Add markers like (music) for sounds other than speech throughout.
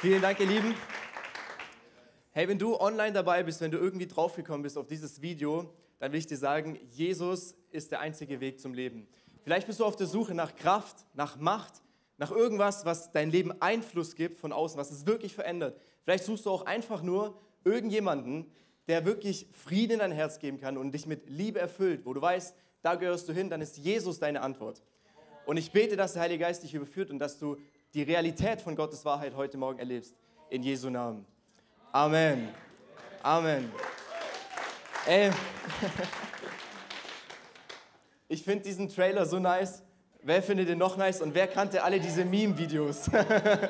Vielen Dank, ihr Lieben. Hey, wenn du online dabei bist, wenn du irgendwie draufgekommen bist auf dieses Video, dann will ich dir sagen, Jesus ist der einzige Weg zum Leben. Vielleicht bist du auf der Suche nach Kraft, nach Macht, nach irgendwas, was dein Leben Einfluss gibt von außen, was es wirklich verändert. Vielleicht suchst du auch einfach nur irgendjemanden, der wirklich Frieden in dein Herz geben kann und dich mit Liebe erfüllt, wo du weißt, da gehörst du hin, dann ist Jesus deine Antwort. Und ich bete, dass der Heilige Geist dich überführt und dass du die Realität von Gottes Wahrheit heute Morgen erlebst. In Jesu Namen. Amen. Amen. Ey. (laughs) Ich finde diesen Trailer so nice. Wer findet den noch nice und wer kannte alle diese Meme-Videos?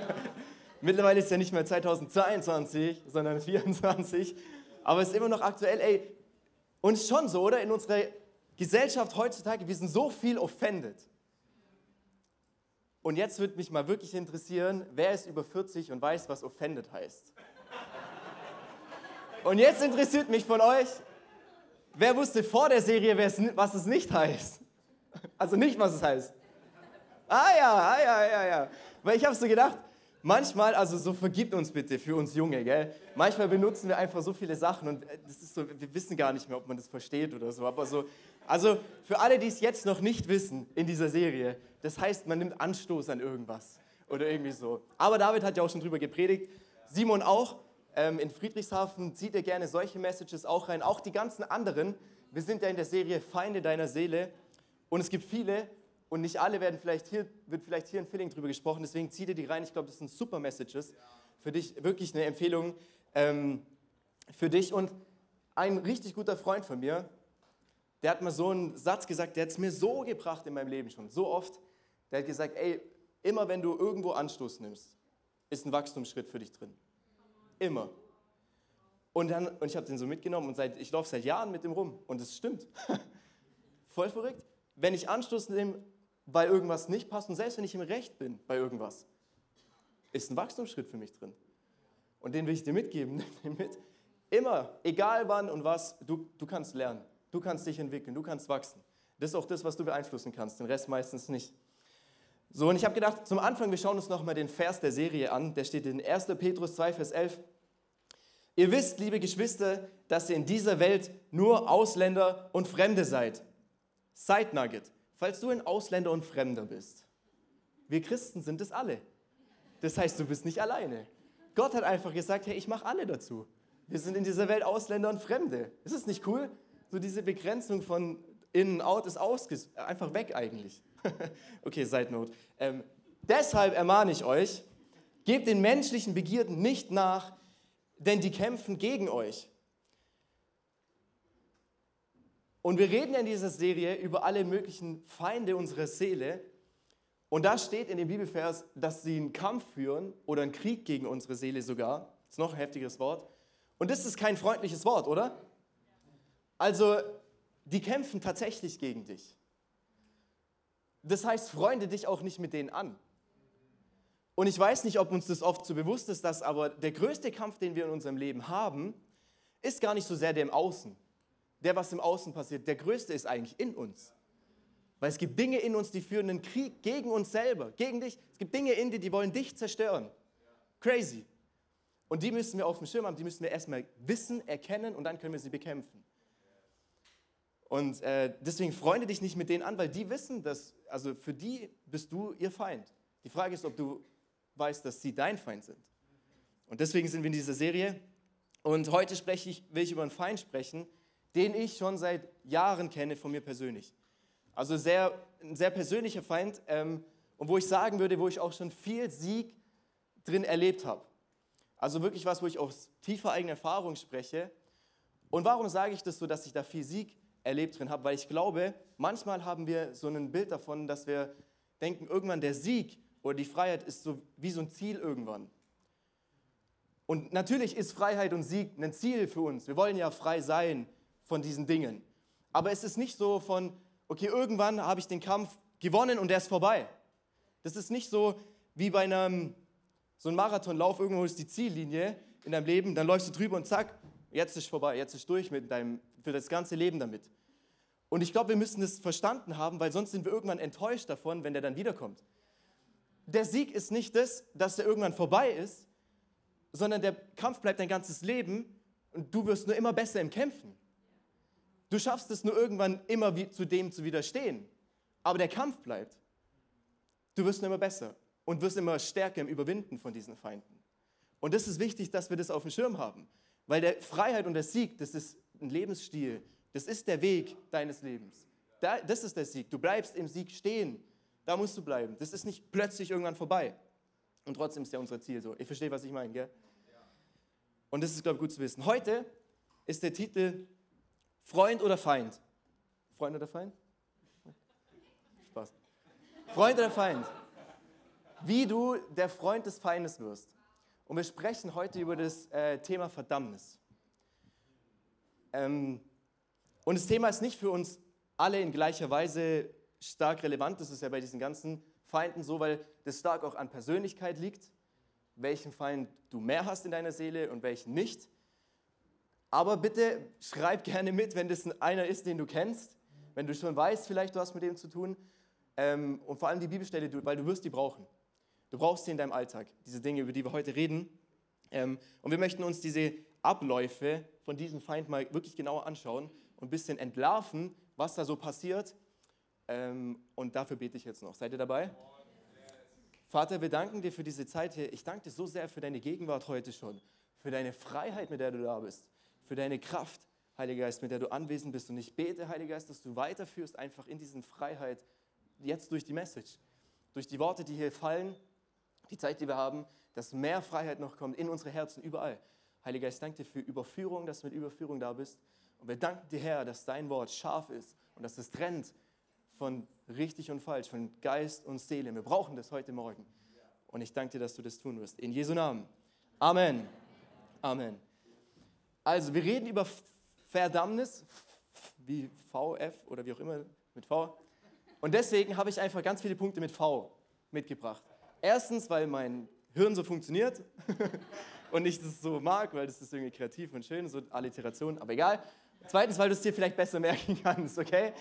(laughs) Mittlerweile ist ja nicht mehr 2022, sondern 2024. Aber es ist immer noch aktuell. Ey, uns schon so, oder? In unserer Gesellschaft heutzutage, wir sind so viel offended. Und jetzt würde mich mal wirklich interessieren, wer ist über 40 und weiß, was offended heißt? Und jetzt interessiert mich von euch, wer wusste vor der Serie, was es nicht heißt? Also nicht, was es heißt. Ah ja, ah ja, ja, ja. Weil ich habe so gedacht, manchmal, also so vergibt uns bitte für uns Junge, gell? Manchmal benutzen wir einfach so viele Sachen und äh, das ist so, wir wissen gar nicht mehr, ob man das versteht oder so. Aber so, also für alle, die es jetzt noch nicht wissen in dieser Serie, das heißt, man nimmt Anstoß an irgendwas oder irgendwie so. Aber David hat ja auch schon drüber gepredigt, Simon auch. Ähm, in Friedrichshafen zieht er gerne solche Messages auch rein, auch die ganzen anderen. Wir sind ja in der Serie Feinde deiner Seele und es gibt viele und nicht alle werden vielleicht hier, wird vielleicht hier ein Feeling drüber gesprochen, deswegen zieh dir die rein. Ich glaube, das sind super Messages für dich, wirklich eine Empfehlung ähm, für dich. Und ein richtig guter Freund von mir, der hat mal so einen Satz gesagt, der hat es mir so gebracht in meinem Leben schon, so oft. Der hat gesagt, ey, immer wenn du irgendwo Anstoß nimmst, ist ein Wachstumsschritt für dich drin. Immer. Und, dann, und ich habe den so mitgenommen und seit, ich laufe seit Jahren mit dem rum. Und es stimmt. (laughs) Voll verrückt. Wenn ich Anstoß nehme, weil irgendwas nicht passt und selbst wenn ich im Recht bin bei irgendwas, ist ein Wachstumsschritt für mich drin. Und den will ich dir mitgeben. (laughs) Nimm mit. Immer, egal wann und was, du, du kannst lernen. Du kannst dich entwickeln, du kannst wachsen. Das ist auch das, was du beeinflussen kannst, den Rest meistens nicht. So, und ich habe gedacht, zum Anfang, wir schauen uns nochmal den Vers der Serie an. Der steht in 1. Petrus 2, Vers 11. Ihr wisst, liebe Geschwister, dass ihr in dieser Welt nur Ausländer und Fremde seid. Side Nugget, falls du ein Ausländer und Fremder bist. Wir Christen sind es alle. Das heißt, du bist nicht alleine. Gott hat einfach gesagt, hey, ich mache alle dazu. Wir sind in dieser Welt Ausländer und Fremde. Ist es nicht cool? So diese Begrenzung von in, out ist einfach weg eigentlich. (laughs) okay, Side Note. Ähm, deshalb ermahne ich euch, gebt den menschlichen Begierden nicht nach, denn die kämpfen gegen euch. Und wir reden in dieser Serie über alle möglichen Feinde unserer Seele. Und da steht in dem Bibelvers, dass sie einen Kampf führen oder einen Krieg gegen unsere Seele sogar. Das ist noch ein heftiges Wort. Und das ist kein freundliches Wort, oder? Also, die kämpfen tatsächlich gegen dich. Das heißt, freunde dich auch nicht mit denen an. Und ich weiß nicht, ob uns das oft so bewusst ist, dass aber der größte Kampf, den wir in unserem Leben haben, ist gar nicht so sehr der im Außen. Der, was im Außen passiert, der größte ist eigentlich in uns. Weil es gibt Dinge in uns, die führen einen Krieg gegen uns selber, gegen dich. Es gibt Dinge in dir, die wollen dich zerstören. Crazy. Und die müssen wir auf dem Schirm haben, die müssen wir erstmal wissen, erkennen und dann können wir sie bekämpfen. Und äh, deswegen freunde dich nicht mit denen an, weil die wissen, dass, also für die bist du ihr Feind. Die Frage ist, ob du weißt, dass sie dein Feind sind. Und deswegen sind wir in dieser Serie. Und heute spreche ich, will ich über einen Feind sprechen, den ich schon seit Jahren kenne von mir persönlich. Also sehr, ein sehr persönlicher Feind ähm, und wo ich sagen würde, wo ich auch schon viel Sieg drin erlebt habe. Also wirklich was, wo ich aus tiefer eigener Erfahrung spreche. Und warum sage ich das so, dass ich da viel Sieg erlebt drin habe, weil ich glaube, manchmal haben wir so ein Bild davon, dass wir denken, irgendwann der Sieg oder die Freiheit ist so wie so ein Ziel irgendwann. Und natürlich ist Freiheit und Sieg ein Ziel für uns. Wir wollen ja frei sein von diesen Dingen. Aber es ist nicht so von, okay, irgendwann habe ich den Kampf gewonnen und der ist vorbei. Das ist nicht so wie bei einem so einem Marathonlauf, irgendwo ist die Ziellinie in deinem Leben, dann läufst du drüber und zack, jetzt ist vorbei, jetzt ist durch mit deinem, für das ganze Leben damit. Und ich glaube, wir müssen das verstanden haben, weil sonst sind wir irgendwann enttäuscht davon, wenn der dann wiederkommt. Der Sieg ist nicht das, dass er irgendwann vorbei ist, sondern der Kampf bleibt dein ganzes Leben und du wirst nur immer besser im Kämpfen. Du schaffst es nur irgendwann immer zu dem zu widerstehen, aber der Kampf bleibt. Du wirst nur immer besser und wirst immer stärker im Überwinden von diesen Feinden. Und das ist wichtig, dass wir das auf dem Schirm haben, weil der Freiheit und der Sieg, das ist ein Lebensstil, das ist der Weg deines Lebens. das ist der Sieg. Du bleibst im Sieg stehen. Da musst du bleiben. Das ist nicht plötzlich irgendwann vorbei. Und trotzdem ist ja unser Ziel so. Ich verstehe, was ich meine, gell? Und das ist, glaube ich, gut zu wissen. Heute ist der Titel Freund oder Feind? Freund oder Feind? Spaß. Freund oder Feind? Wie du der Freund des Feindes wirst. Und wir sprechen heute über das äh, Thema Verdammnis. Ähm, und das Thema ist nicht für uns alle in gleicher Weise stark relevant. Das ist ja bei diesen ganzen Feinden so, weil das stark auch an Persönlichkeit liegt, welchen Feind du mehr hast in deiner Seele und welchen nicht. Aber bitte schreib gerne mit, wenn das einer ist, den du kennst, wenn du schon weißt, vielleicht du hast mit dem zu tun. Ähm, und vor allem die Bibelstelle, weil du wirst die brauchen. Du brauchst sie in deinem Alltag, diese Dinge, über die wir heute reden. Ähm, und wir möchten uns diese Abläufe von diesem Feind mal wirklich genauer anschauen und ein bisschen entlarven, was da so passiert. Ähm, und dafür bete ich jetzt noch. Seid ihr dabei? Vater, wir danken dir für diese Zeit hier. Ich danke dir so sehr für deine Gegenwart heute schon, für deine Freiheit, mit der du da bist, für deine Kraft, Heiliger Geist, mit der du anwesend bist. Und ich bete, Heiliger Geist, dass du weiterführst einfach in diesen Freiheit, jetzt durch die Message, durch die Worte, die hier fallen, die Zeit, die wir haben, dass mehr Freiheit noch kommt in unsere Herzen, überall. Heiliger Geist, danke dir für Überführung, dass du mit Überführung da bist. Und wir danken dir, Herr, dass dein Wort scharf ist und dass es trennt von richtig und falsch, von Geist und Seele. Wir brauchen das heute Morgen. Und ich danke dir, dass du das tun wirst. In Jesu Namen. Amen. Amen. Also, wir reden über Verdammnis, wie VF oder wie auch immer mit V. Und deswegen habe ich einfach ganz viele Punkte mit V mitgebracht. Erstens, weil mein Hirn so funktioniert (laughs) und ich das so mag, weil das ist irgendwie kreativ und schön, so Alliteration, aber egal. Zweitens, weil du es dir vielleicht besser (laughs) merken kannst, okay?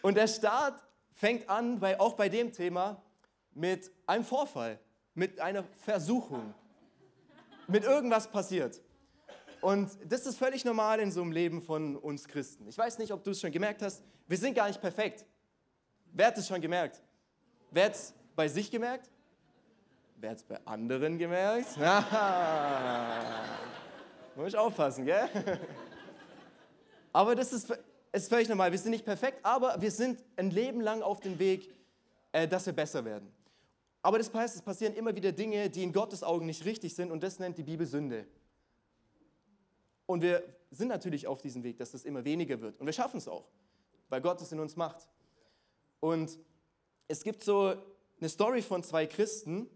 Und der Start fängt an, bei, auch bei dem Thema, mit einem Vorfall, mit einer Versuchung, mit irgendwas passiert. Und das ist völlig normal in so einem Leben von uns Christen. Ich weiß nicht, ob du es schon gemerkt hast, wir sind gar nicht perfekt. Wer hat es schon gemerkt? Wer hat es bei sich gemerkt? Wer hat es bei anderen gemerkt? (laughs) Muss ich aufpassen, gell? Aber das ist, ist völlig normal. Wir sind nicht perfekt, aber wir sind ein Leben lang auf dem Weg, äh, dass wir besser werden. Aber das heißt, es passieren immer wieder Dinge, die in Gottes Augen nicht richtig sind und das nennt die Bibel Sünde. Und wir sind natürlich auf diesem Weg, dass das immer weniger wird. Und wir schaffen es auch, weil Gott es in uns macht. Und es gibt so eine Story von zwei Christen,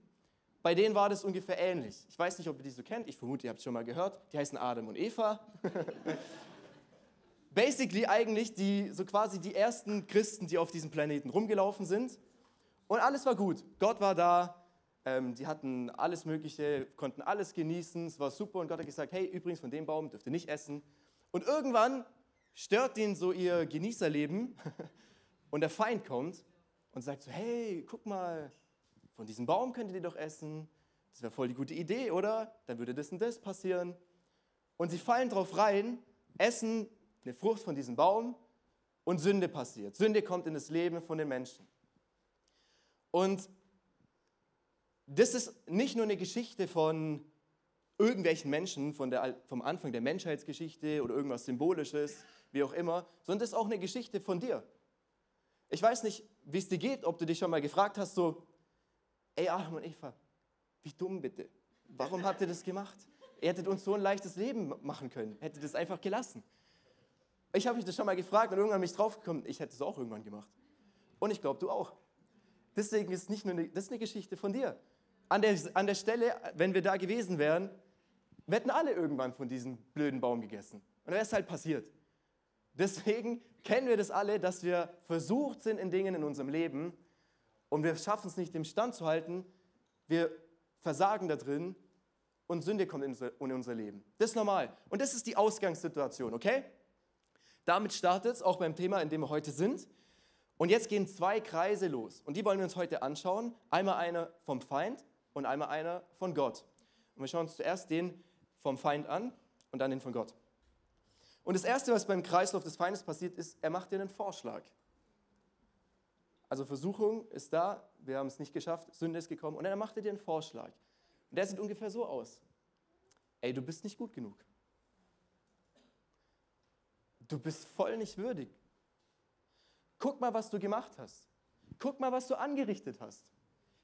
bei denen war das ungefähr ähnlich. Ich weiß nicht, ob ihr die so kennt, ich vermute, ihr habt es schon mal gehört. Die heißen Adam und Eva. (laughs) Basically eigentlich die, so quasi die ersten Christen, die auf diesem Planeten rumgelaufen sind. Und alles war gut. Gott war da, ähm, die hatten alles Mögliche, konnten alles genießen, es war super. Und Gott hat gesagt, hey, übrigens von dem Baum dürft ihr nicht essen. Und irgendwann stört ihnen so ihr Genießerleben (laughs) und der Feind kommt und sagt so, hey, guck mal, von diesem Baum könntet ihr doch essen. Das wäre voll die gute Idee, oder? Dann würde das und das passieren. Und sie fallen drauf rein, essen eine Frucht von diesem Baum und Sünde passiert. Sünde kommt in das Leben von den Menschen. Und das ist nicht nur eine Geschichte von irgendwelchen Menschen von der, vom Anfang der Menschheitsgeschichte oder irgendwas Symbolisches, wie auch immer, sondern das ist auch eine Geschichte von dir. Ich weiß nicht, wie es dir geht, ob du dich schon mal gefragt hast, so, ey Adam und Eva, wie dumm bitte. Warum habt ihr das gemacht? Ihr hättet uns so ein leichtes Leben machen können, hättet es einfach gelassen. Ich habe mich das schon mal gefragt und irgendwann bin ich draufgekommen, ich hätte es auch irgendwann gemacht. Und ich glaube, du auch. Deswegen ist nicht nur eine, das ist eine Geschichte von dir. An der, an der Stelle, wenn wir da gewesen wären, wir hätten alle irgendwann von diesem blöden Baum gegessen. Und dann es halt passiert. Deswegen kennen wir das alle, dass wir versucht sind in Dingen in unserem Leben, und wir schaffen es nicht, dem Stand zu halten, wir versagen da drin und Sünde kommt in unser, in unser Leben. Das ist normal. Und das ist die Ausgangssituation, okay? Damit startet es auch beim Thema, in dem wir heute sind. Und jetzt gehen zwei Kreise los. Und die wollen wir uns heute anschauen. Einmal einer vom Feind und einmal einer von Gott. Und wir schauen uns zuerst den vom Feind an und dann den von Gott. Und das Erste, was beim Kreislauf des Feindes passiert, ist, er macht dir einen Vorschlag. Also Versuchung ist da, wir haben es nicht geschafft, Sünde ist gekommen und dann macht er dir einen Vorschlag. Und der sieht ungefähr so aus. Ey, du bist nicht gut genug. Du bist voll nicht würdig. Guck mal, was du gemacht hast. Guck mal, was du angerichtet hast.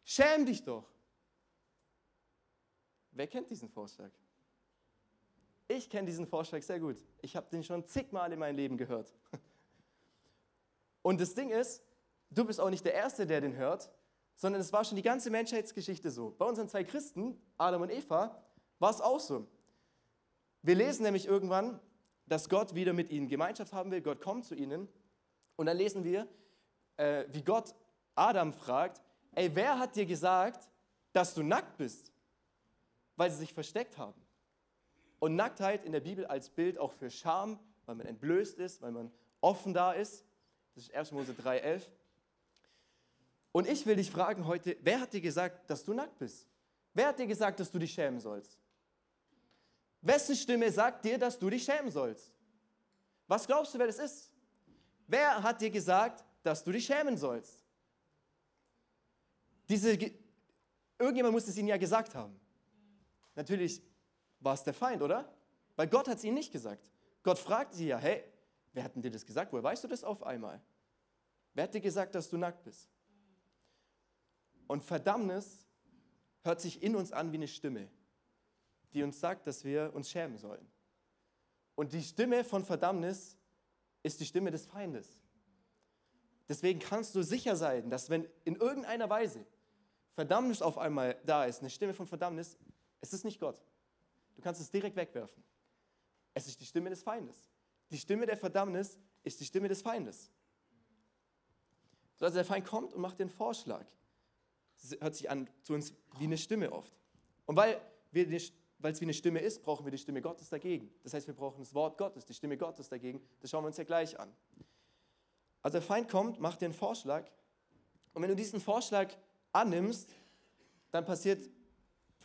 Schäm dich doch. Wer kennt diesen Vorschlag? Ich kenne diesen Vorschlag sehr gut. Ich habe den schon zigmal in meinem Leben gehört. Und das Ding ist, du bist auch nicht der Erste, der den hört, sondern es war schon die ganze Menschheitsgeschichte so. Bei unseren zwei Christen, Adam und Eva, war es auch so. Wir lesen nämlich irgendwann, dass Gott wieder mit ihnen Gemeinschaft haben will. Gott kommt zu ihnen. Und dann lesen wir, äh, wie Gott Adam fragt, ey, wer hat dir gesagt, dass du nackt bist? Weil sie sich versteckt haben. Und Nacktheit in der Bibel als Bild auch für Scham, weil man entblößt ist, weil man offen da ist. Das ist 1. Mose 3,11. Und ich will dich fragen heute, wer hat dir gesagt, dass du nackt bist? Wer hat dir gesagt, dass du dich schämen sollst? Wessen Stimme sagt dir, dass du dich schämen sollst? Was glaubst du, wer das ist? Wer hat dir gesagt, dass du dich schämen sollst? Diese, irgendjemand muss es ihnen ja gesagt haben. Natürlich war es der Feind, oder? Weil Gott hat es ihnen nicht gesagt. Gott fragt sie ja, hey, wer hat denn dir das gesagt? Woher weißt du das auf einmal? Wer hat dir gesagt, dass du nackt bist? Und Verdammnis hört sich in uns an wie eine Stimme, die uns sagt, dass wir uns schämen sollen. Und die Stimme von Verdammnis ist die Stimme des Feindes. Deswegen kannst du sicher sein, dass wenn in irgendeiner Weise Verdammnis auf einmal da ist, eine Stimme von Verdammnis, es ist nicht Gott. Du kannst es direkt wegwerfen. Es ist die Stimme des Feindes. Die Stimme der Verdammnis ist die Stimme des Feindes. Also der Feind kommt und macht den Vorschlag. Das hört sich an zu uns wie eine Stimme oft. Und weil es wie eine Stimme ist, brauchen wir die Stimme Gottes dagegen. Das heißt, wir brauchen das Wort Gottes, die Stimme Gottes dagegen. Das schauen wir uns ja gleich an. Also der Feind kommt, macht dir einen Vorschlag. Und wenn du diesen Vorschlag annimmst, dann passiert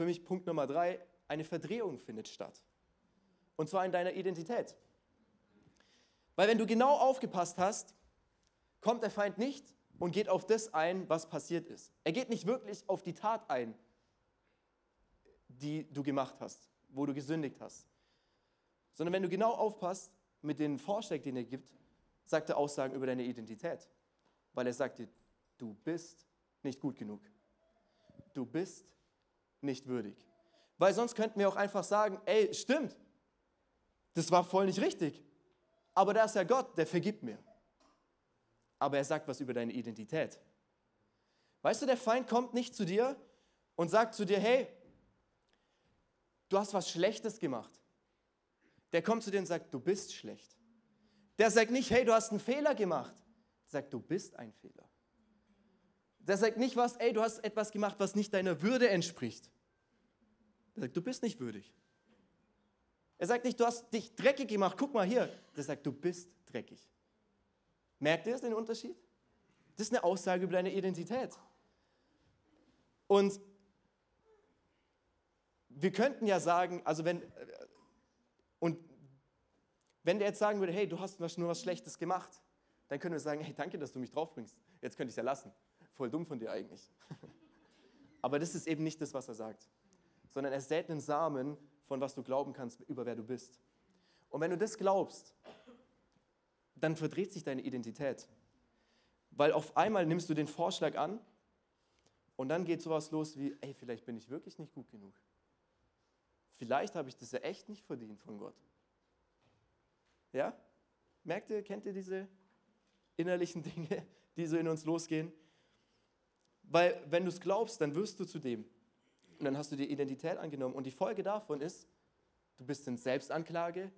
für mich Punkt Nummer drei, eine Verdrehung findet statt. Und zwar in deiner Identität. Weil wenn du genau aufgepasst hast, kommt der Feind nicht und geht auf das ein, was passiert ist. Er geht nicht wirklich auf die Tat ein, die du gemacht hast, wo du gesündigt hast. Sondern wenn du genau aufpasst mit den Vorschlägen, den er gibt, sagt er Aussagen über deine Identität. Weil er sagt dir, du bist nicht gut genug. Du bist nicht würdig. Weil sonst könnten wir auch einfach sagen, ey, stimmt, das war voll nicht richtig. Aber da ist ja Gott, der vergibt mir. Aber er sagt was über deine Identität. Weißt du, der Feind kommt nicht zu dir und sagt zu dir, hey, du hast was Schlechtes gemacht. Der kommt zu dir und sagt, du bist schlecht. Der sagt nicht, hey, du hast einen Fehler gemacht. Der sagt, du bist ein Fehler. Der sagt nicht was, ey, du hast etwas gemacht, was nicht deiner Würde entspricht. Er sagt, du bist nicht würdig. Er sagt nicht, du hast dich dreckig gemacht, guck mal hier. Er sagt, du bist dreckig. Merkt ihr den Unterschied? Das ist eine Aussage über deine Identität. Und wir könnten ja sagen, also wenn, und wenn der jetzt sagen würde, hey, du hast nur was Schlechtes gemacht, dann können wir sagen, hey, danke, dass du mich draufbringst. Jetzt könnte ich es ja lassen. Voll dumm von dir eigentlich. (laughs) Aber das ist eben nicht das, was er sagt sondern er sät einen Samen, von was du glauben kannst, über wer du bist. Und wenn du das glaubst, dann verdreht sich deine Identität. Weil auf einmal nimmst du den Vorschlag an und dann geht sowas los wie, ey, vielleicht bin ich wirklich nicht gut genug. Vielleicht habe ich das ja echt nicht verdient von Gott. Ja? Merkt ihr, kennt ihr diese innerlichen (laughs) Dinge, die so in uns losgehen? Weil wenn du es glaubst, dann wirst du zu dem. Und dann hast du die Identität angenommen. Und die Folge davon ist, du bist in Selbstanklage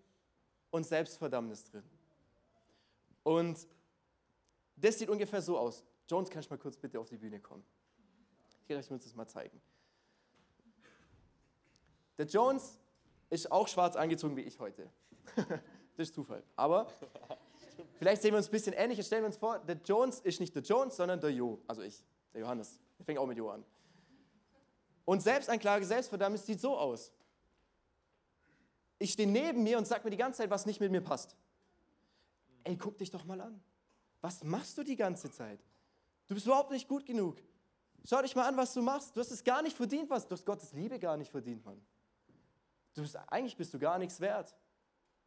und Selbstverdammnis drin. Und das sieht ungefähr so aus. Jones, kannst du mal kurz bitte auf die Bühne kommen? Ich werde euch das mal zeigen. Der Jones ist auch schwarz angezogen wie ich heute. (laughs) das ist Zufall. Aber vielleicht sehen wir uns ein bisschen ähnlich. Stellen wir uns vor, der Jones ist nicht der Jones, sondern der Jo, also ich, der Johannes. Der fängt auch mit Jo an. Und Selbstanklage, Selbstverdammnis sieht so aus. Ich stehe neben mir und sage mir die ganze Zeit, was nicht mit mir passt. Ey, guck dich doch mal an. Was machst du die ganze Zeit? Du bist überhaupt nicht gut genug. Schau dich mal an, was du machst. Du hast es gar nicht verdient, was du hast Gottes Liebe gar nicht verdient, Mann. Du bist, eigentlich bist du gar nichts wert.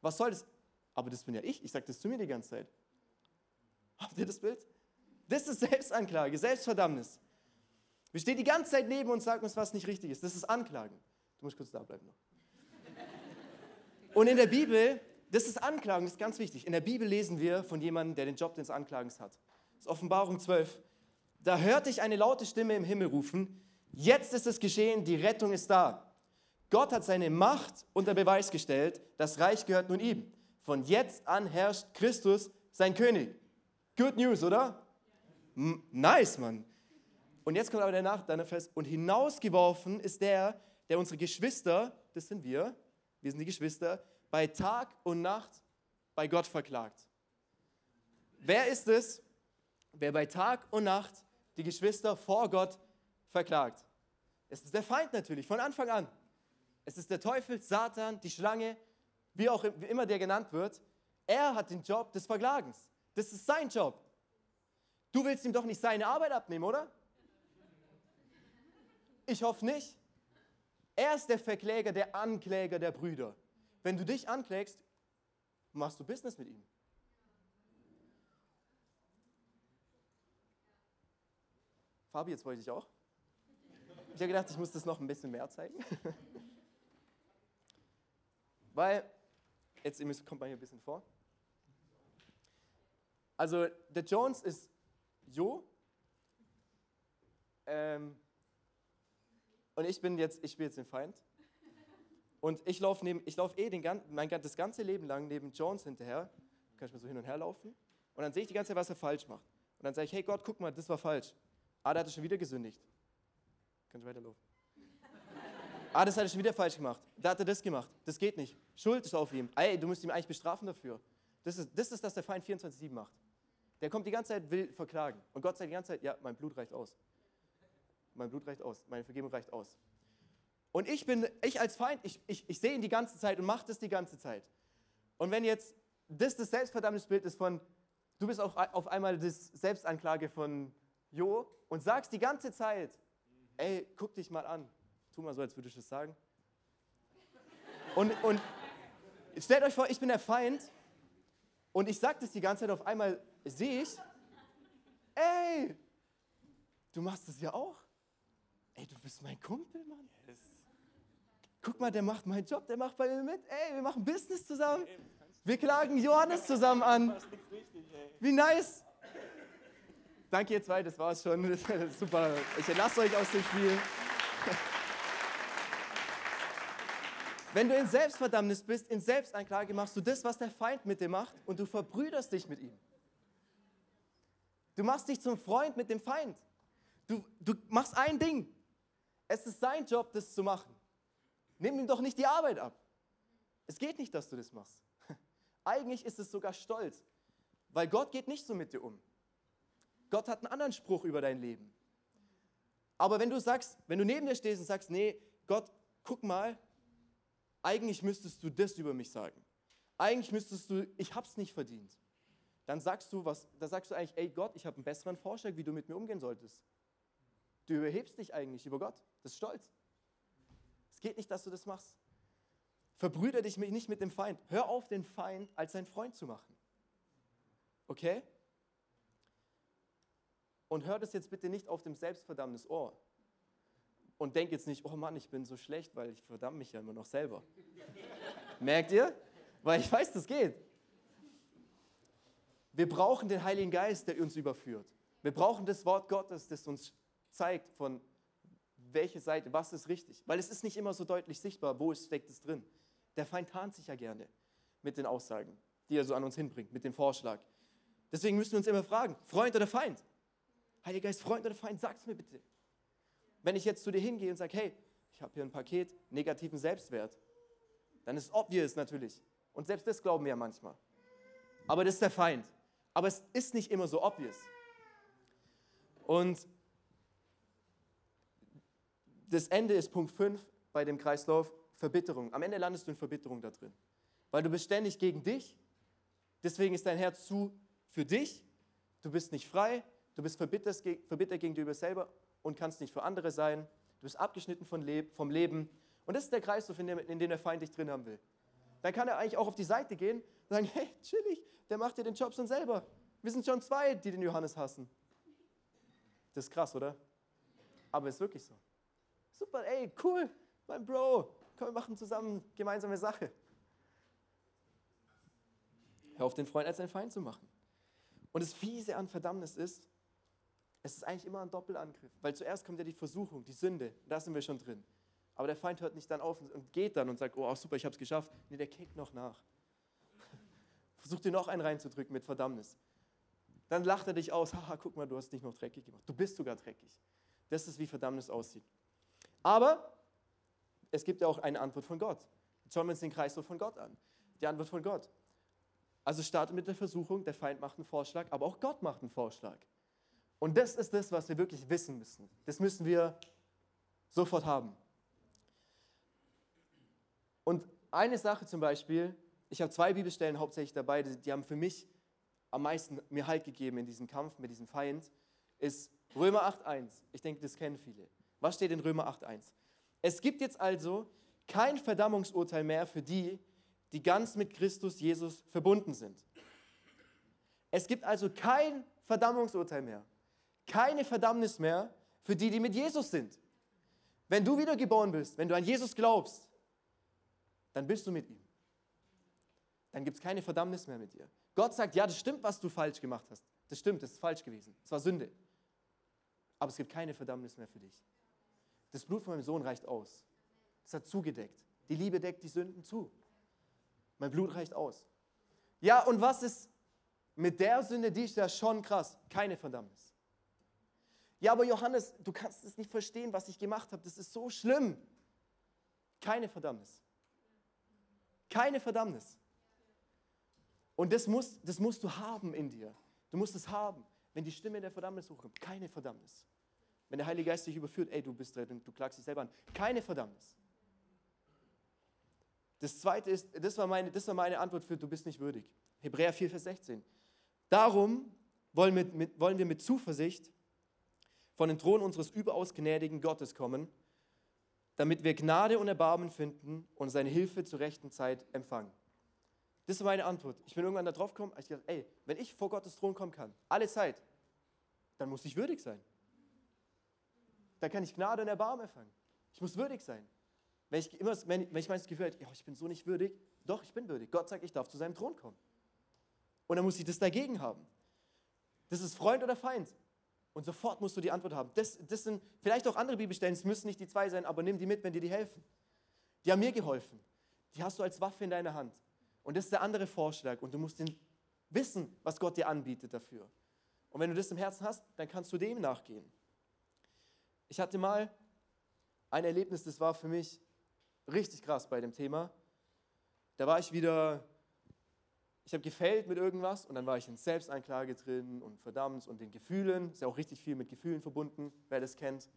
Was soll das? Aber das bin ja ich. Ich sage das zu mir die ganze Zeit. Habt ihr das Bild? Das ist Selbstanklage, Selbstverdammnis. Wir stehen die ganze Zeit neben uns und sagen uns, was nicht richtig ist. Das ist Anklagen. Du musst kurz da bleiben noch. Und in der Bibel, das ist Anklagen, das ist ganz wichtig. In der Bibel lesen wir von jemandem, der den Job des Anklagens hat. Das ist Offenbarung 12. Da hörte ich eine laute Stimme im Himmel rufen, jetzt ist es geschehen, die Rettung ist da. Gott hat seine Macht unter Beweis gestellt, das Reich gehört nun ihm. Von jetzt an herrscht Christus, sein König. Good News, oder? Nice, Mann. Und jetzt kommt aber der Nach dann fest, und hinausgeworfen ist der, der unsere Geschwister, das sind wir, wir sind die Geschwister, bei Tag und Nacht bei Gott verklagt. Wer ist es, wer bei Tag und Nacht die Geschwister vor Gott verklagt? Es ist der Feind natürlich, von Anfang an. Es ist der Teufel, Satan, die Schlange, wie auch immer der genannt wird. Er hat den Job des Verklagens. Das ist sein Job. Du willst ihm doch nicht seine Arbeit abnehmen, oder? Ich hoffe nicht. Er ist der Verkläger, der Ankläger der Brüder. Wenn du dich anklägst, machst du Business mit ihm. Fabi, jetzt wollte ich auch. Ich habe gedacht, ich muss das noch ein bisschen mehr zeigen. (laughs) Weil, jetzt kommt mal hier ein bisschen vor. Also, der Jones ist Jo. Ähm, und ich bin jetzt, ich bin jetzt den Feind. Und ich laufe lauf eh den, mein, das ganze Leben lang neben Jones hinterher. Kann ich mal so hin und her laufen. Und dann sehe ich die ganze Zeit, was er falsch macht. Und dann sage ich, hey Gott, guck mal, das war falsch. Ah, da hat er schon wieder gesündigt. Kann ich weiterlaufen. Ah, das hat er schon wieder falsch gemacht. Da hat er das gemacht. Das geht nicht. Schuld ist auf ihm. Ey, du musst ihn eigentlich bestrafen dafür. Das ist das, ist, der Feind 24-7 macht. Der kommt die ganze Zeit, will verklagen. Und Gott sagt die ganze Zeit, ja, mein Blut reicht aus mein Blut reicht aus, meine Vergebung reicht aus. Und ich bin, ich als Feind, ich, ich, ich sehe ihn die ganze Zeit und mache das die ganze Zeit. Und wenn jetzt das das Selbstverdammnisbild ist von, du bist auch auf einmal das Selbstanklage von Jo und sagst die ganze Zeit, ey, guck dich mal an. Tu mal so, als würde ich das sagen. Und, und stellt euch vor, ich bin der Feind und ich sage das die ganze Zeit, auf einmal sehe ich, ey, du machst das ja auch ey, du bist mein Kumpel, Mann. Yes. Guck mal, der macht meinen Job, der macht bei mir mit. Ey, wir machen Business zusammen. Wir klagen Johannes zusammen an. Wie nice. Danke ihr zwei, das war's schon. (laughs) Super. Ich entlasse euch aus dem Spiel. (laughs) Wenn du in Selbstverdammnis bist, in Selbstanklage, machst du das, was der Feind mit dir macht und du verbrüderst dich mit ihm. Du machst dich zum Freund mit dem Feind. Du, du machst ein Ding. Es ist sein Job, das zu machen. Nimm ihm doch nicht die Arbeit ab. Es geht nicht, dass du das machst. (laughs) Eigentlich ist es sogar Stolz, weil Gott geht nicht so mit dir um. Gott hat einen anderen Spruch über dein Leben. Aber wenn du sagst, wenn du neben dir stehst und sagst, nee, Gott, guck mal, eigentlich müsstest du das über mich sagen. Eigentlich müsstest du, ich hab's nicht verdient. Dann sagst du was, da sagst du eigentlich, ey Gott, ich habe einen besseren Vorschlag, wie du mit mir umgehen solltest. Du überhebst dich eigentlich über Gott. Das ist Stolz. Es geht nicht, dass du das machst. Verbrüder dich nicht mit dem Feind. Hör auf, den Feind als dein Freund zu machen. Okay? Und hör das jetzt bitte nicht auf dem selbstverdammtes Ohr. Und denk jetzt nicht, oh Mann, ich bin so schlecht, weil ich verdamme mich ja immer noch selber. (laughs) Merkt ihr? Weil ich weiß, das geht. Wir brauchen den Heiligen Geist, der uns überführt. Wir brauchen das Wort Gottes, das uns zeigt, von welche Seite, was ist richtig. Weil es ist nicht immer so deutlich sichtbar, wo steckt es drin. Der Feind tarnt sich ja gerne mit den Aussagen, die er so an uns hinbringt, mit dem Vorschlag. Deswegen müssen wir uns immer fragen, Freund oder Feind? Heiliger Geist, Freund oder Feind, sag's mir bitte. Wenn ich jetzt zu dir hingehe und sage, hey, ich habe hier ein Paket negativen Selbstwert, dann ist es obvious natürlich. Und selbst das glauben wir ja manchmal. Aber das ist der Feind. Aber es ist nicht immer so obvious. Und das Ende ist Punkt 5 bei dem Kreislauf Verbitterung. Am Ende landest du in Verbitterung da drin. Weil du bist ständig gegen dich. Deswegen ist dein Herz zu für dich. Du bist nicht frei. Du bist verbittert, verbittert gegenüber selber und kannst nicht für andere sein. Du bist abgeschnitten vom Leben. Und das ist der Kreislauf, in dem, in dem der Feind dich drin haben will. Dann kann er eigentlich auch auf die Seite gehen sagen, hey, chillig, der macht dir den Job schon selber. Wir sind schon zwei, die den Johannes hassen. Das ist krass, oder? Aber ist wirklich so. Super, ey, cool, mein Bro, komm, wir machen zusammen gemeinsame Sache. Hör auf, den Freund als deinen Feind zu machen. Und das Fiese an Verdammnis ist, es ist eigentlich immer ein Doppelangriff, weil zuerst kommt ja die Versuchung, die Sünde, da sind wir schon drin. Aber der Feind hört nicht dann auf und geht dann und sagt, oh super, ich habe es geschafft. Nee, der kickt noch nach. Versucht dir noch einen reinzudrücken mit Verdammnis. Dann lacht er dich aus, haha, guck mal, du hast dich noch dreckig gemacht. Du bist sogar dreckig. Das ist, wie Verdammnis aussieht. Aber es gibt ja auch eine Antwort von Gott. Schauen wir uns den Kreislauf von Gott an. Die Antwort von Gott. Also startet mit der Versuchung, der Feind macht einen Vorschlag, aber auch Gott macht einen Vorschlag. Und das ist das, was wir wirklich wissen müssen. Das müssen wir sofort haben. Und eine Sache zum Beispiel, ich habe zwei Bibelstellen hauptsächlich dabei, die, die haben für mich am meisten mir Halt gegeben in diesem Kampf mit diesem Feind, ist Römer 8.1. Ich denke, das kennen viele. Was steht in Römer 8.1? Es gibt jetzt also kein Verdammungsurteil mehr für die, die ganz mit Christus Jesus verbunden sind. Es gibt also kein Verdammungsurteil mehr, keine Verdammnis mehr für die, die mit Jesus sind. Wenn du wiedergeboren bist, wenn du an Jesus glaubst, dann bist du mit ihm. Dann gibt es keine Verdammnis mehr mit dir. Gott sagt, ja, das stimmt, was du falsch gemacht hast. Das stimmt, das ist falsch gewesen. Es war Sünde. Aber es gibt keine Verdammnis mehr für dich. Das Blut von meinem Sohn reicht aus. Es hat zugedeckt. Die Liebe deckt die Sünden zu. Mein Blut reicht aus. Ja, und was ist mit der Sünde, die ist ja schon krass. Keine Verdammnis. Ja, aber Johannes, du kannst es nicht verstehen, was ich gemacht habe. Das ist so schlimm. Keine Verdammnis. Keine Verdammnis. Und das, muss, das musst du haben in dir. Du musst es haben. Wenn die Stimme der Verdammnis hochkommt, keine Verdammnis. Wenn der Heilige Geist dich überführt, ey, du bist drin, du klagst dich selber an, keine Verdammnis. Das zweite ist, das war, meine, das war meine Antwort für, du bist nicht würdig. Hebräer 4, Vers 16. Darum wollen wir, mit, wollen wir mit Zuversicht von den Thron unseres überaus gnädigen Gottes kommen, damit wir Gnade und Erbarmen finden und seine Hilfe zur rechten Zeit empfangen. Das ist meine Antwort. Ich bin irgendwann da drauf gekommen, ich dachte, ey, wenn ich vor Gottes Thron kommen kann, alle Zeit, dann muss ich würdig sein. Dann kann ich Gnade und Erbarmen empfangen. Ich muss würdig sein. Wenn ich, immer, wenn ich mein Gefühl habe, ich bin so nicht würdig, doch, ich bin würdig. Gott sagt, ich darf zu seinem Thron kommen. Und dann muss ich das dagegen haben. Das ist Freund oder Feind. Und sofort musst du die Antwort haben. Das, das sind vielleicht auch andere Bibelstellen, es müssen nicht die zwei sein, aber nimm die mit, wenn dir die helfen. Die haben mir geholfen. Die hast du als Waffe in deiner Hand. Und das ist der andere Vorschlag. Und du musst den wissen, was Gott dir anbietet dafür. Und wenn du das im Herzen hast, dann kannst du dem nachgehen. Ich hatte mal ein Erlebnis, das war für mich richtig krass bei dem Thema. Da war ich wieder, ich habe gefällt mit irgendwas und dann war ich in Selbstanklage drin und verdammt und den Gefühlen, ist ja auch richtig viel mit Gefühlen verbunden, wer das kennt,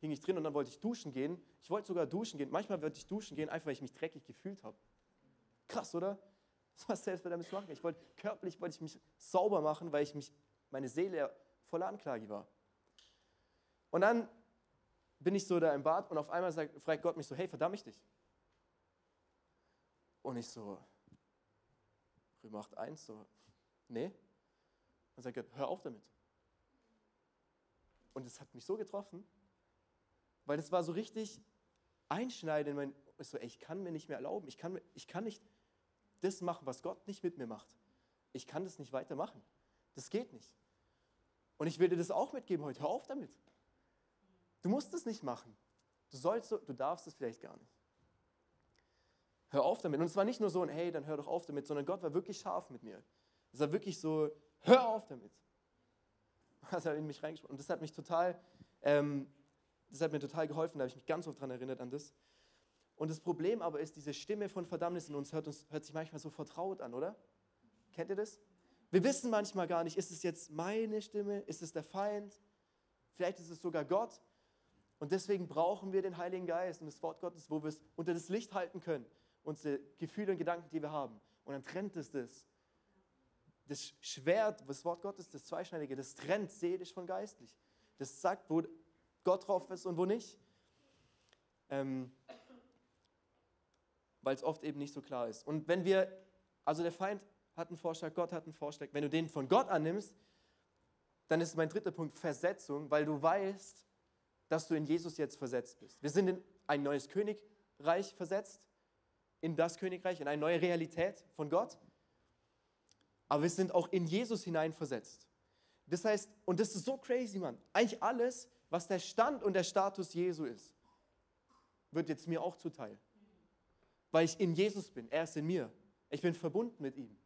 hing ich drin und dann wollte ich duschen gehen. Ich wollte sogar duschen gehen. Manchmal wollte ich duschen gehen, einfach weil ich mich dreckig gefühlt habe. Krass, oder? (laughs) Das war selbst damit machen. Ich wollte körperlich wollte ich mich sauber machen, weil ich mich meine Seele voller Anklage war. Und dann bin ich so da im Bad und auf einmal sagt, fragt Gott mich so, hey, verdamm ich dich? Und ich so, Römer 8,1, so, nee. Und sagt Gott, hör auf damit. Und es hat mich so getroffen, weil es war so richtig einschneidend ich so, ey, ich kann mir nicht mehr erlauben, ich kann, ich kann nicht das machen, was Gott nicht mit mir macht. Ich kann das nicht weitermachen. Das geht nicht. Und ich will dir das auch mitgeben heute. Hör auf damit. Du musst es nicht machen. Du sollst, du darfst es vielleicht gar nicht. Hör auf damit. Und es war nicht nur so ein, hey, dann hör doch auf damit, sondern Gott war wirklich scharf mit mir. Es war wirklich so, hör auf damit. (laughs) Das hat in mich reingesprochen. Und das hat mich total, ähm, das hat mir total geholfen. Da habe ich mich ganz oft daran erinnert an das. Und das Problem aber ist, diese Stimme von Verdammnis in uns hört, uns, hört sich manchmal so vertraut an, oder? Kennt ihr das? Wir wissen manchmal gar nicht, ist es jetzt meine Stimme, ist es der Feind, vielleicht ist es sogar Gott. Und deswegen brauchen wir den Heiligen Geist und das Wort Gottes, wo wir es unter das Licht halten können, unsere Gefühle und Gedanken, die wir haben. Und dann trennt es das. Das Schwert, das Wort Gottes, das Zweischneidige, das trennt seelisch von geistlich. Das sagt, wo Gott drauf ist und wo nicht. Ähm, Weil es oft eben nicht so klar ist. Und wenn wir, also der Feind hat einen Vorschlag, Gott hat einen Vorschlag. Wenn du den von Gott annimmst, dann ist mein dritter Punkt Versetzung, weil du weißt, dass du in Jesus jetzt versetzt bist. Wir sind in ein neues Königreich versetzt, in das Königreich, in eine neue Realität von Gott. Aber wir sind auch in Jesus hineinversetzt. Das heißt, und das ist so crazy, Mann. Eigentlich alles, was der Stand und der Status Jesu ist, wird jetzt mir auch zuteil. Weil ich in Jesus bin, er ist in mir. Ich bin verbunden mit ihm.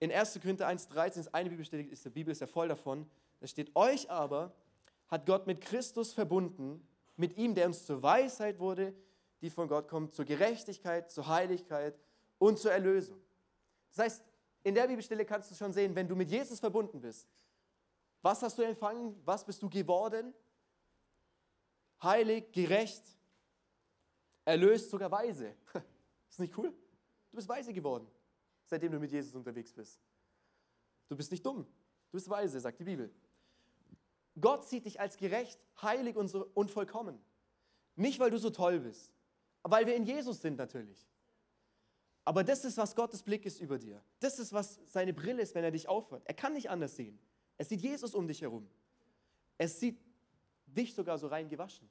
In 1. Korinther 1,13 ist eine Bibelstelle, ist die Bibel ist ja voll davon. Da steht: Euch aber hat Gott mit Christus verbunden, mit ihm, der uns zur Weisheit wurde, die von Gott kommt, zur Gerechtigkeit, zur Heiligkeit und zur Erlösung. Das heißt, in der Bibelstelle kannst du schon sehen, wenn du mit Jesus verbunden bist, was hast du empfangen? Was bist du geworden? Heilig, gerecht, erlöst, sogar weise. (laughs) Ist nicht cool? Du bist weise geworden, seitdem du mit Jesus unterwegs bist. Du bist nicht dumm, du bist weise, sagt die Bibel. Gott sieht dich als gerecht, heilig und, so, und vollkommen. Nicht, weil du so toll bist, weil wir in Jesus sind natürlich. Aber das ist, was Gottes Blick ist über dir. Das ist, was seine Brille ist, wenn er dich aufhört. Er kann nicht anders sehen. Er sieht Jesus um dich herum. Er sieht dich sogar so rein gewaschen,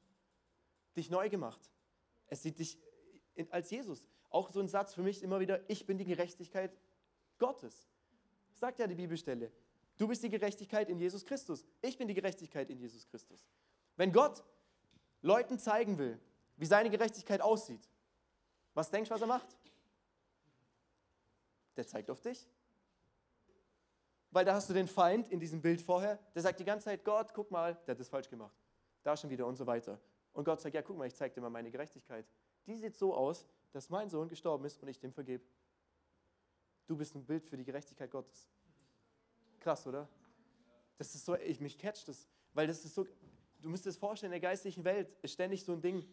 dich neu gemacht. Er sieht dich als Jesus. Auch so ein Satz für mich immer wieder, ich bin die Gerechtigkeit Gottes. Sagt ja die Bibelstelle. Du bist die Gerechtigkeit in Jesus Christus. Ich bin die Gerechtigkeit in Jesus Christus. Wenn Gott Leuten zeigen will, wie seine Gerechtigkeit aussieht, was denkst du, was er macht? Der zeigt auf dich. Weil da hast du den Feind in diesem Bild vorher, der sagt die ganze Zeit, Gott, guck mal, der hat das falsch gemacht. Da schon wieder und so weiter. Und Gott sagt, ja, guck mal, ich zeige dir mal meine Gerechtigkeit. Die sieht so aus, dass mein Sohn gestorben ist und ich dem vergebe. Du bist ein Bild für die Gerechtigkeit Gottes. Krass, oder? Das ist so, ich mich catcht das, weil das ist so, du musst dir das vorstellen, in der geistlichen Welt ist ständig so ein Ding,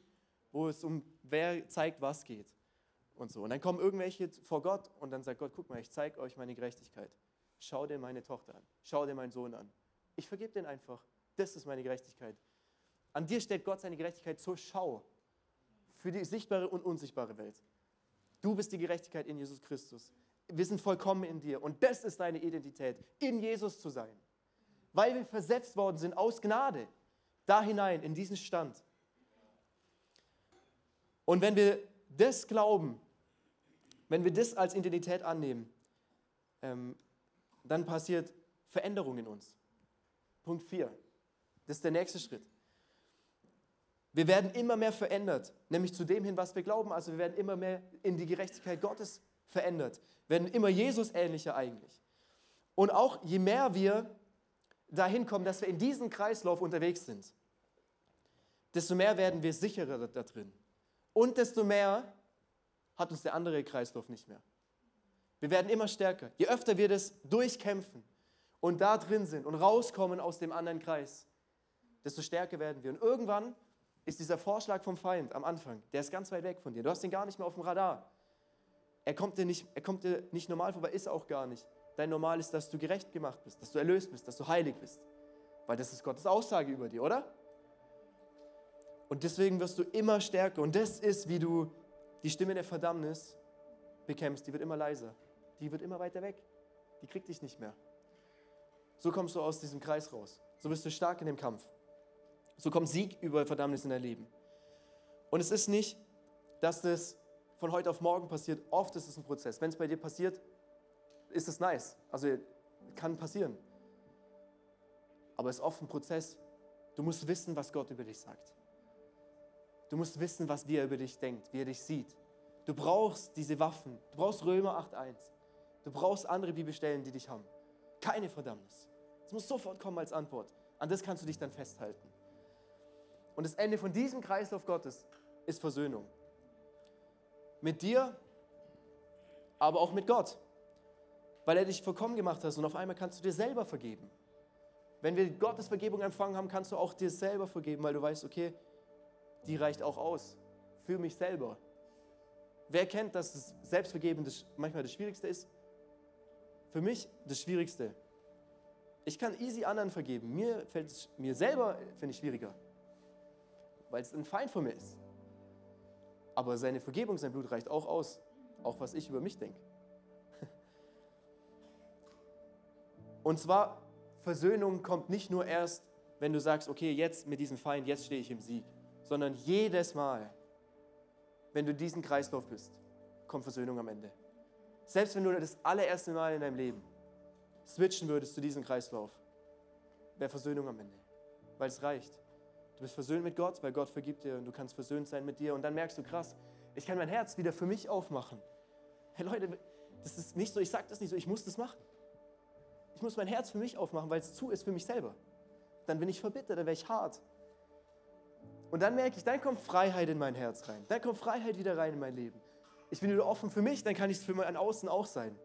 wo es um wer zeigt, was geht und so. Und dann kommen irgendwelche vor Gott und dann sagt Gott, guck mal, ich zeige euch meine Gerechtigkeit. Schau dir meine Tochter an, schau dir meinen Sohn an. Ich vergebe den einfach. Das ist meine Gerechtigkeit. An dir stellt Gott seine Gerechtigkeit zur Schau für die sichtbare und unsichtbare Welt. Du bist die Gerechtigkeit in Jesus Christus wir sind vollkommen in dir. Und das ist deine Identität, in Jesus zu sein. Weil wir versetzt worden sind aus Gnade, da hinein, in diesen Stand. Und wenn wir das glauben, wenn wir das als Identität annehmen, ähm, dann passiert Veränderung in uns. Punkt 4. Das ist der nächste Schritt. Wir werden immer mehr verändert, nämlich zu dem hin, was wir glauben. Also wir werden immer mehr in die Gerechtigkeit Gottes verändert, werden immer Jesus ähnlicher eigentlich. Und auch je mehr wir dahin kommen, dass wir in diesem Kreislauf unterwegs sind, desto mehr werden wir sicherer da drin. Und desto mehr hat uns der andere Kreislauf nicht mehr. Wir werden immer stärker. Je öfter wir das durchkämpfen und da drin sind und rauskommen aus dem anderen Kreis, desto stärker werden wir. Und irgendwann ist dieser Vorschlag vom Feind am Anfang, der ist ganz weit weg von dir. Du hast ihn gar nicht mehr auf dem Radar. Er kommt, dir nicht, er kommt dir nicht normal vorbei, ist auch gar nicht. Dein Normal ist, dass du gerecht gemacht bist, dass du erlöst bist, dass du heilig bist. Weil das ist Gottes Aussage über dir, oder? Und deswegen wirst du immer stärker. Und das ist, wie du die Stimme der Verdammnis bekämpfst. Die wird immer leiser. Die wird immer weiter weg. Die kriegt dich nicht mehr. So kommst du aus diesem Kreis raus. So wirst du stark in dem Kampf. So kommt Sieg über Verdammnis in dein Leben. Und es ist nicht, dass das von heute auf morgen passiert. Oft ist es ein Prozess. Wenn es bei dir passiert, ist es nice. Also kann passieren. Aber es ist oft ein Prozess. Du musst wissen, was Gott über dich sagt. Du musst wissen, was er über dich denkt, wie er dich sieht. Du brauchst diese Waffen. Du brauchst Römer 8.1. Du brauchst andere Bibelstellen, die dich haben. Keine Verdammnis. Es muss sofort kommen als Antwort. An das kannst du dich dann festhalten. Und das Ende von diesem Kreislauf Gottes ist Versöhnung. Mit dir, aber auch mit Gott. Weil er dich vollkommen gemacht hat und auf einmal kannst du dir selber vergeben. Wenn wir Gottes Vergebung empfangen haben, kannst du auch dir selber vergeben, weil du weißt, okay, die reicht auch aus für mich selber. Wer kennt, dass das Selbstvergeben manchmal das Schwierigste ist? Für mich das Schwierigste. Ich kann easy anderen vergeben. Mir fällt es mir selber finde ich schwieriger, weil es ein Feind von mir ist. Aber seine Vergebung, sein Blut reicht auch aus, auch was ich über mich denke. (laughs) Und zwar Versöhnung kommt nicht nur erst, wenn du sagst, okay, jetzt mit diesem Feind, jetzt stehe ich im Sieg, sondern jedes Mal, wenn du diesen Kreislauf bist, kommt Versöhnung am Ende. Selbst wenn du das allererste Mal in deinem Leben switchen würdest zu diesem Kreislauf, wäre Versöhnung am Ende, weil es reicht. Du bist versöhnt mit Gott, weil Gott vergibt dir und du kannst versöhnt sein mit dir und dann merkst du, krass, ich kann mein Herz wieder für mich aufmachen. Hey Leute, das ist nicht so, ich sage das nicht so, ich muss das machen. Ich muss mein Herz für mich aufmachen, weil es zu ist für mich selber. Dann bin ich verbittert, dann wäre ich hart. Und dann merke ich, dann kommt Freiheit in mein Herz rein. Dann kommt Freiheit wieder rein in mein Leben. Ich bin wieder offen für mich, dann kann ich es für mein Außen auch sein.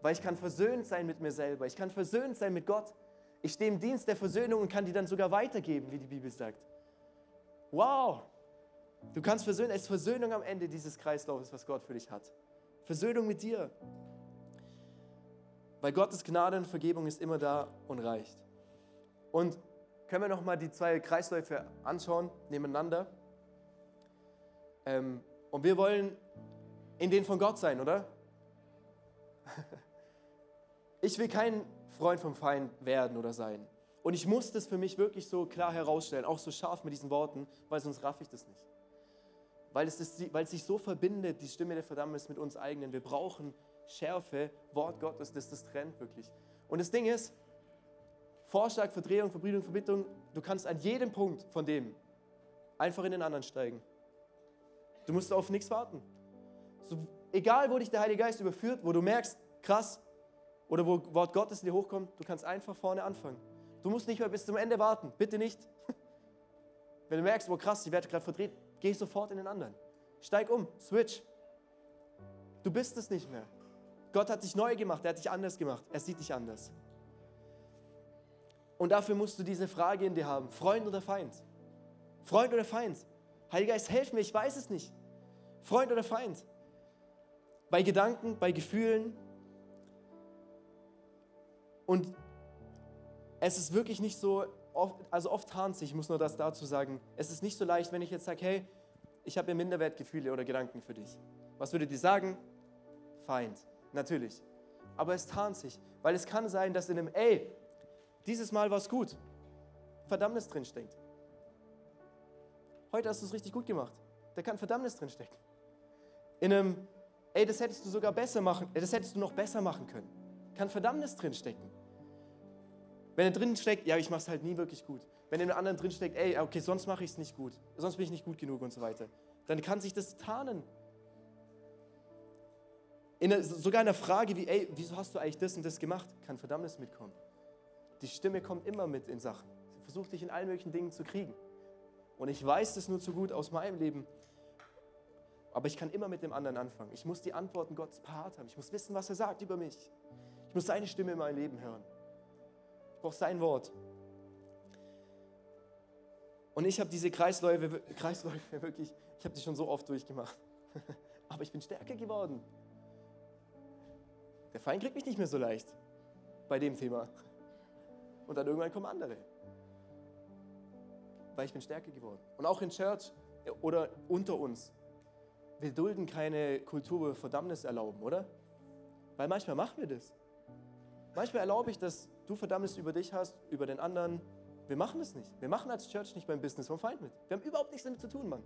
Weil ich kann versöhnt sein mit mir selber. Ich kann versöhnt sein mit Gott. Ich stehe im Dienst der Versöhnung und kann die dann sogar weitergeben, wie die Bibel sagt. Wow! Du kannst versöhnen. Es ist Versöhnung am Ende dieses Kreislaufes, was Gott für dich hat. Versöhnung mit dir. Weil Gottes Gnade und Vergebung ist immer da und reicht. Und können wir nochmal die zwei Kreisläufe anschauen, nebeneinander? Ähm, und wir wollen in denen von Gott sein, oder? (laughs) Ich will kein Freund vom Feind werden oder sein. Und ich muss das für mich wirklich so klar herausstellen, auch so scharf mit diesen Worten, weil sonst raff ich das nicht. Weil es, ist, weil es sich so verbindet, die Stimme der Verdammnis mit uns eigenen. Wir brauchen Schärfe, Wort Gottes, das das trennt wirklich. Und das Ding ist, Vorschlag, Verdrehung, Verbrüdung, Verbitterung, du kannst an jedem Punkt von dem einfach in den anderen steigen. Du musst auf nichts warten. So, egal, wo dich der Heilige Geist überführt, wo du merkst, krass, oder wo Wort Gottes in dir hochkommt, du kannst einfach vorne anfangen. Du musst nicht mehr bis zum Ende warten, bitte nicht. (laughs) Wenn du merkst, wo krass, ich werde gerade verdreht, geh sofort in den anderen. Steig um, switch. Du bist es nicht mehr. Gott hat dich neu gemacht, er hat dich anders gemacht, er sieht dich anders. Und dafür musst du diese Frage in dir haben, Freund oder Feind? Freund oder Feind? Heiliger Geist, helf mir, ich weiß es nicht. Freund oder Feind? Bei Gedanken, bei Gefühlen. Und es ist wirklich nicht so, also oft tarnt sich, ich muss nur das dazu sagen, es ist nicht so leicht, wenn ich jetzt sage, hey, ich habe Minderwertgefühle oder Gedanken für dich. Was würdet ihr sagen? Feind natürlich. Aber es tarnt sich, weil es kann sein, dass in einem, ey, dieses Mal war es gut, Verdammnis drinsteckt. Heute hast du es richtig gut gemacht. Da kann Verdammnis drinstecken. In einem, ey, das hättest du sogar besser machen, das hättest du noch besser machen können. Kann Verdammnis drinstecken. Wenn er drin steckt, ja, ich mache es halt nie wirklich gut. Wenn in einem anderen drin steckt, ey, okay, sonst mache ich es nicht gut, sonst bin ich nicht gut genug und so weiter, dann kann sich das tarnen. In eine, sogar in der Frage wie, ey, wieso hast du eigentlich das und das gemacht, kann Verdammnis mitkommen. Die Stimme kommt immer mit in Sachen. Sie versucht dich in allen möglichen Dingen zu kriegen. Und ich weiß das nur zu gut aus meinem Leben. Aber ich kann immer mit dem anderen anfangen. Ich muss die Antworten Gottes parat haben. Ich muss wissen, was er sagt über mich. Ich muss seine Stimme in meinem Leben hören. Ich brauche sein Wort. Und ich habe diese Kreisläufe, Kreisläufe wirklich, ich habe die schon so oft durchgemacht. (laughs) Aber ich bin stärker geworden. Der Feind kriegt mich nicht mehr so leicht bei dem Thema. Und dann irgendwann kommen andere. Weil ich bin stärker geworden. Und auch in Church oder unter uns. Wir dulden keine Kultur, wo wir Verdammnis erlauben, oder? Weil manchmal machen wir das. Manchmal erlaube ich, dass du Verdammnis über dich hast, über den anderen. Wir machen das nicht. Wir machen als Church nicht beim Business vom Feind mit. Wir haben überhaupt nichts damit zu tun, Mann.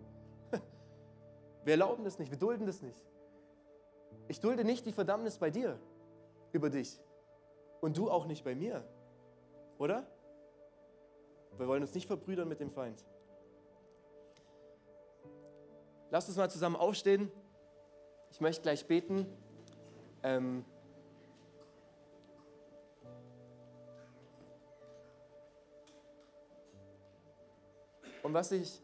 (laughs) Wir erlauben das nicht, wir dulden das nicht. Ich dulde nicht die Verdammnis bei dir über dich. Und du auch nicht bei mir. Oder? Wir wollen uns nicht verbrüdern mit dem Feind. Lass uns mal zusammen aufstehen. Ich möchte gleich beten. Ähm Und was ich,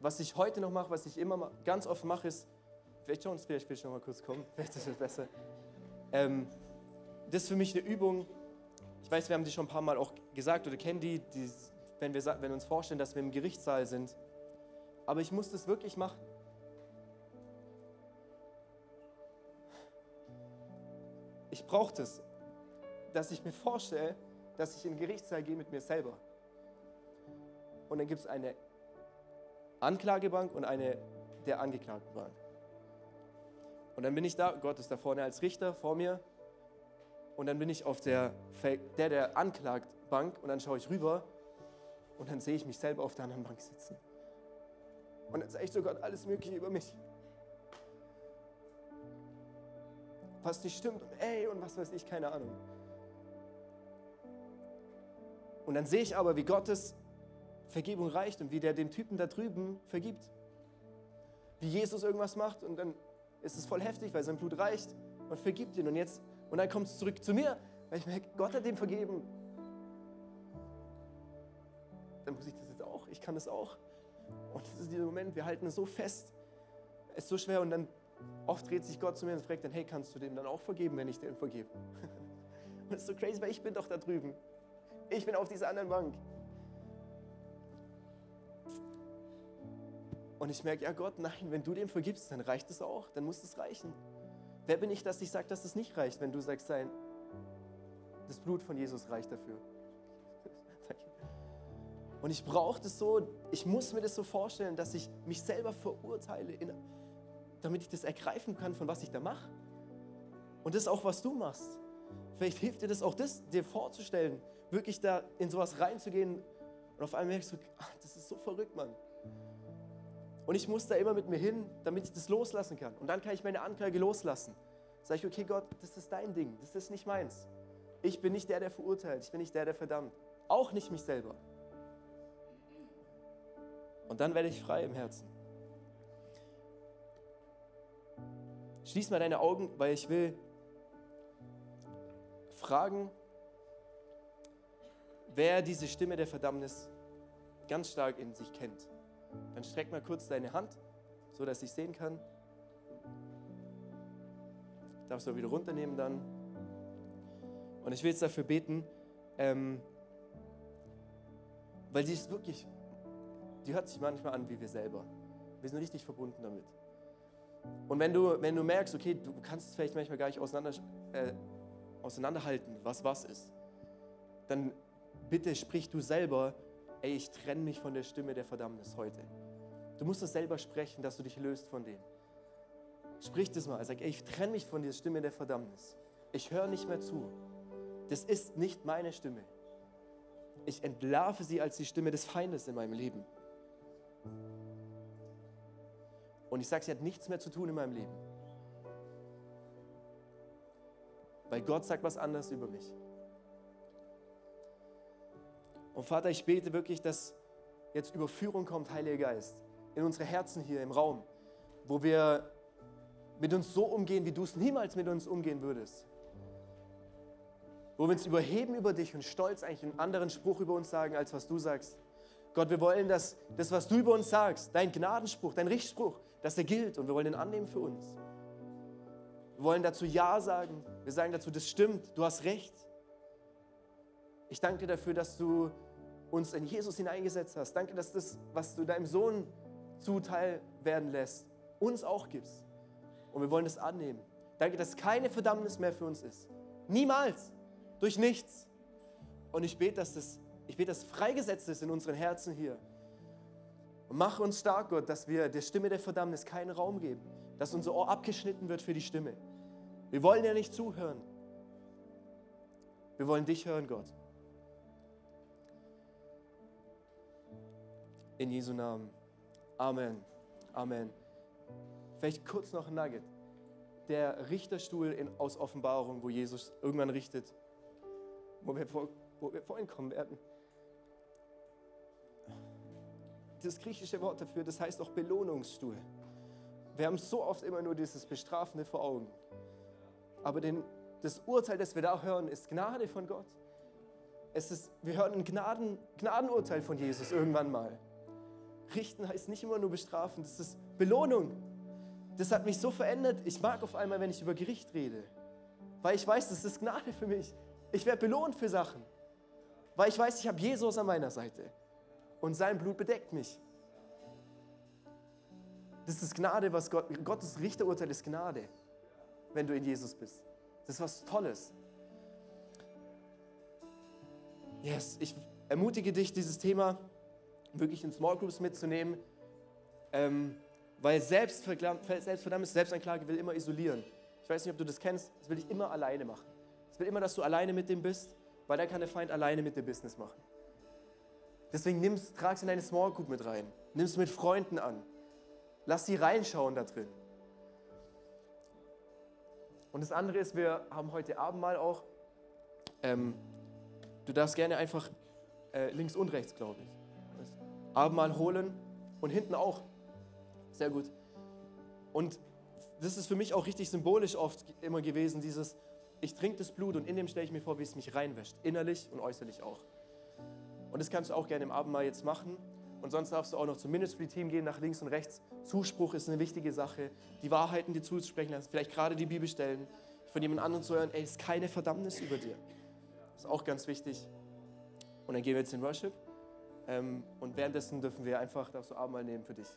was ich heute noch mache, was ich immer ganz oft mache, ist, Vielleicht willst du noch mal kurz kommen. (laughs) Vielleicht ist es besser. Ähm, das ist für mich eine Übung. Ich weiß, wir haben die schon ein paar Mal auch gesagt oder kennen die, die wenn, wir, wenn wir uns vorstellen, dass wir im Gerichtssaal sind. Aber ich muss das wirklich machen. Ich brauche das, dass ich mir vorstelle, dass ich in den Gerichtssaal gehe mit mir selber. Und dann gibt es eine Anklagebank und eine der Angeklagtenbank. Und dann bin ich da, Gott ist da vorne als Richter vor mir. Und dann bin ich auf der, der, der Anklagtbank und dann schaue ich rüber und dann sehe ich mich selber auf der anderen Bank sitzen. Und dann sage ich zu Gott alles Mögliche über mich. Was nicht stimmt und ey und was weiß ich, keine Ahnung. Und dann sehe ich aber, wie Gottes Vergebung reicht und wie der dem Typen da drüben vergibt. Wie Jesus irgendwas macht und dann ist es voll heftig, weil sein Blut reicht und vergibt ihn. Und jetzt, und dann kommt es zurück zu mir, weil ich merke, Gott hat dem vergeben. Dann muss ich das jetzt auch, ich kann das auch. Und das ist dieser Moment, wir halten es so fest, es ist so schwer und dann oft dreht sich Gott zu mir und fragt dann, hey, kannst du dem dann auch vergeben, wenn ich dem vergebe? (laughs) Und das ist so crazy, weil ich bin doch da drüben. Ich bin auf dieser anderen Bank. Und ich merke, ja Gott, nein, wenn du dem vergibst, dann reicht es auch, dann muss es reichen. Wer bin ich, dass ich sage, dass es nicht reicht, wenn du sagst, sein, das Blut von Jesus reicht dafür. Und ich brauche das so, ich muss mir das so vorstellen, dass ich mich selber verurteile, in, damit ich das ergreifen kann, von was ich da mache. Und das ist auch, was du machst. Vielleicht hilft dir das auch, das dir vorzustellen, wirklich da in sowas reinzugehen und auf einmal merkst du, ach, das ist so verrückt, Mann. Und ich muss da immer mit mir hin, damit ich das loslassen kann. Und dann kann ich meine Anklage loslassen. Sag ich, okay, Gott, das ist dein Ding, das ist nicht meins. Ich bin nicht der, der verurteilt, ich bin nicht der, der verdammt. Auch nicht mich selber. Und dann werde ich frei im Herzen. Schließ mal deine Augen, weil ich will fragen, wer diese Stimme der Verdammnis ganz stark in sich kennt. Dann streck mal kurz deine Hand, so dass ich sehen kann. Darfst du wieder runternehmen dann. Und ich will jetzt dafür beten, ähm, weil sie ist wirklich, die hört sich manchmal an wie wir selber. Wir sind richtig verbunden damit. Und wenn du, wenn du merkst, okay, du kannst es vielleicht manchmal gar nicht auseinander, äh, auseinanderhalten, was was ist, dann bitte sprich du selber, ey, ich trenne mich von der Stimme der Verdammnis heute. Du musst es selber sprechen, dass du dich löst von dem. Sprich das mal, sag, ey, ich trenne mich von der Stimme der Verdammnis. Ich höre nicht mehr zu. Das ist nicht meine Stimme. Ich entlarve sie als die Stimme des Feindes in meinem Leben. Und ich sage, sie hat nichts mehr zu tun in meinem Leben. Weil Gott sagt was anderes über mich. Und Vater, ich bete wirklich, dass jetzt Überführung kommt, Heiliger Geist, in unsere Herzen hier im Raum, wo wir mit uns so umgehen, wie du es niemals mit uns umgehen würdest. Wo wir uns überheben über dich und stolz eigentlich einen anderen Spruch über uns sagen, als was du sagst. Gott, wir wollen, dass das, was du über uns sagst, dein Gnadenspruch, dein Richtspruch, dass er gilt und wir wollen ihn annehmen für uns. Wir wollen dazu Ja sagen. Wir sagen dazu, das stimmt, du hast recht. Ich danke dir dafür, dass du uns in Jesus hineingesetzt hast. Danke, dass das, was du deinem Sohn zuteil werden lässt, uns auch gibst. Und wir wollen das annehmen. Danke, dass keine Verdammnis mehr für uns ist. Niemals. Durch nichts. Und ich bete, dass das, ich bete, dass freigesetzt ist in unseren Herzen hier. Und mach uns stark, Gott, dass wir der Stimme der Verdammnis keinen Raum geben. Dass unser Ohr abgeschnitten wird für die Stimme. Wir wollen ja nicht zuhören. Wir wollen dich hören, Gott. In Jesu Namen. Amen. Amen. Vielleicht kurz noch ein Nugget. Der Richterstuhl in, aus Offenbarung, wo Jesus irgendwann richtet, wo wir, vor, wo wir vorhin kommen werden. Das griechische Wort dafür, das heißt auch Belohnungsstuhl. Wir haben so oft immer nur dieses Bestrafende vor Augen. Aber den, das Urteil, das wir da hören, ist Gnade von Gott. Es ist, wir hören ein Gnaden, Gnadenurteil von Jesus irgendwann mal. Richten heißt nicht immer nur bestrafen, das ist Belohnung. Das hat mich so verändert. Ich mag auf einmal, wenn ich über Gericht rede. weil ich weiß, das ist Gnade für mich. Ich werde belohnt für Sachen, weil ich weiß, ich habe Jesus an meiner Seite und sein Blut bedeckt mich. Das ist Gnade, was Gott, Gottes Richterurteil ist Gnade, wenn du in Jesus bist. Das ist was Tolles. Yes, ich ermutige dich, dieses Thema wirklich in Small Groups mitzunehmen, ähm, weil Selbstverdammnis, Selbstanklage will immer isolieren. Ich weiß nicht, ob du das kennst, das will ich immer alleine machen. Es will immer, dass du alleine mit dem bist, weil dann kann der Feind alleine mit dem Business machen. Deswegen nimm's, trag es in deine Small Group mit rein. Nimm es mit Freunden an. Lass sie reinschauen da drin. Und das andere ist, wir haben heute Abend mal auch, ähm, du darfst gerne einfach äh, links und rechts, glaube ich, Abendmahl holen und hinten auch. Sehr gut. Und das ist für mich auch richtig symbolisch oft immer gewesen, dieses, ich trinke das Blut und in dem stelle ich mir vor, wie es mich reinwäscht, innerlich und äußerlich auch. Und das kannst du auch gerne im Abendmahl jetzt machen. Und sonst darfst du auch noch zum Ministry-Team gehen, nach links und rechts. Zuspruch ist eine wichtige Sache. Die Wahrheiten, die zusprechen lassen, vielleicht gerade die Bibelstellen, von jemand anderem zu hören, ey, ist keine Verdammnis über dir. Das ist auch ganz wichtig. Und dann gehen wir jetzt in Worship. Ähm, und währenddessen dürfen wir einfach, darfst du Abendmahl nehmen für dich.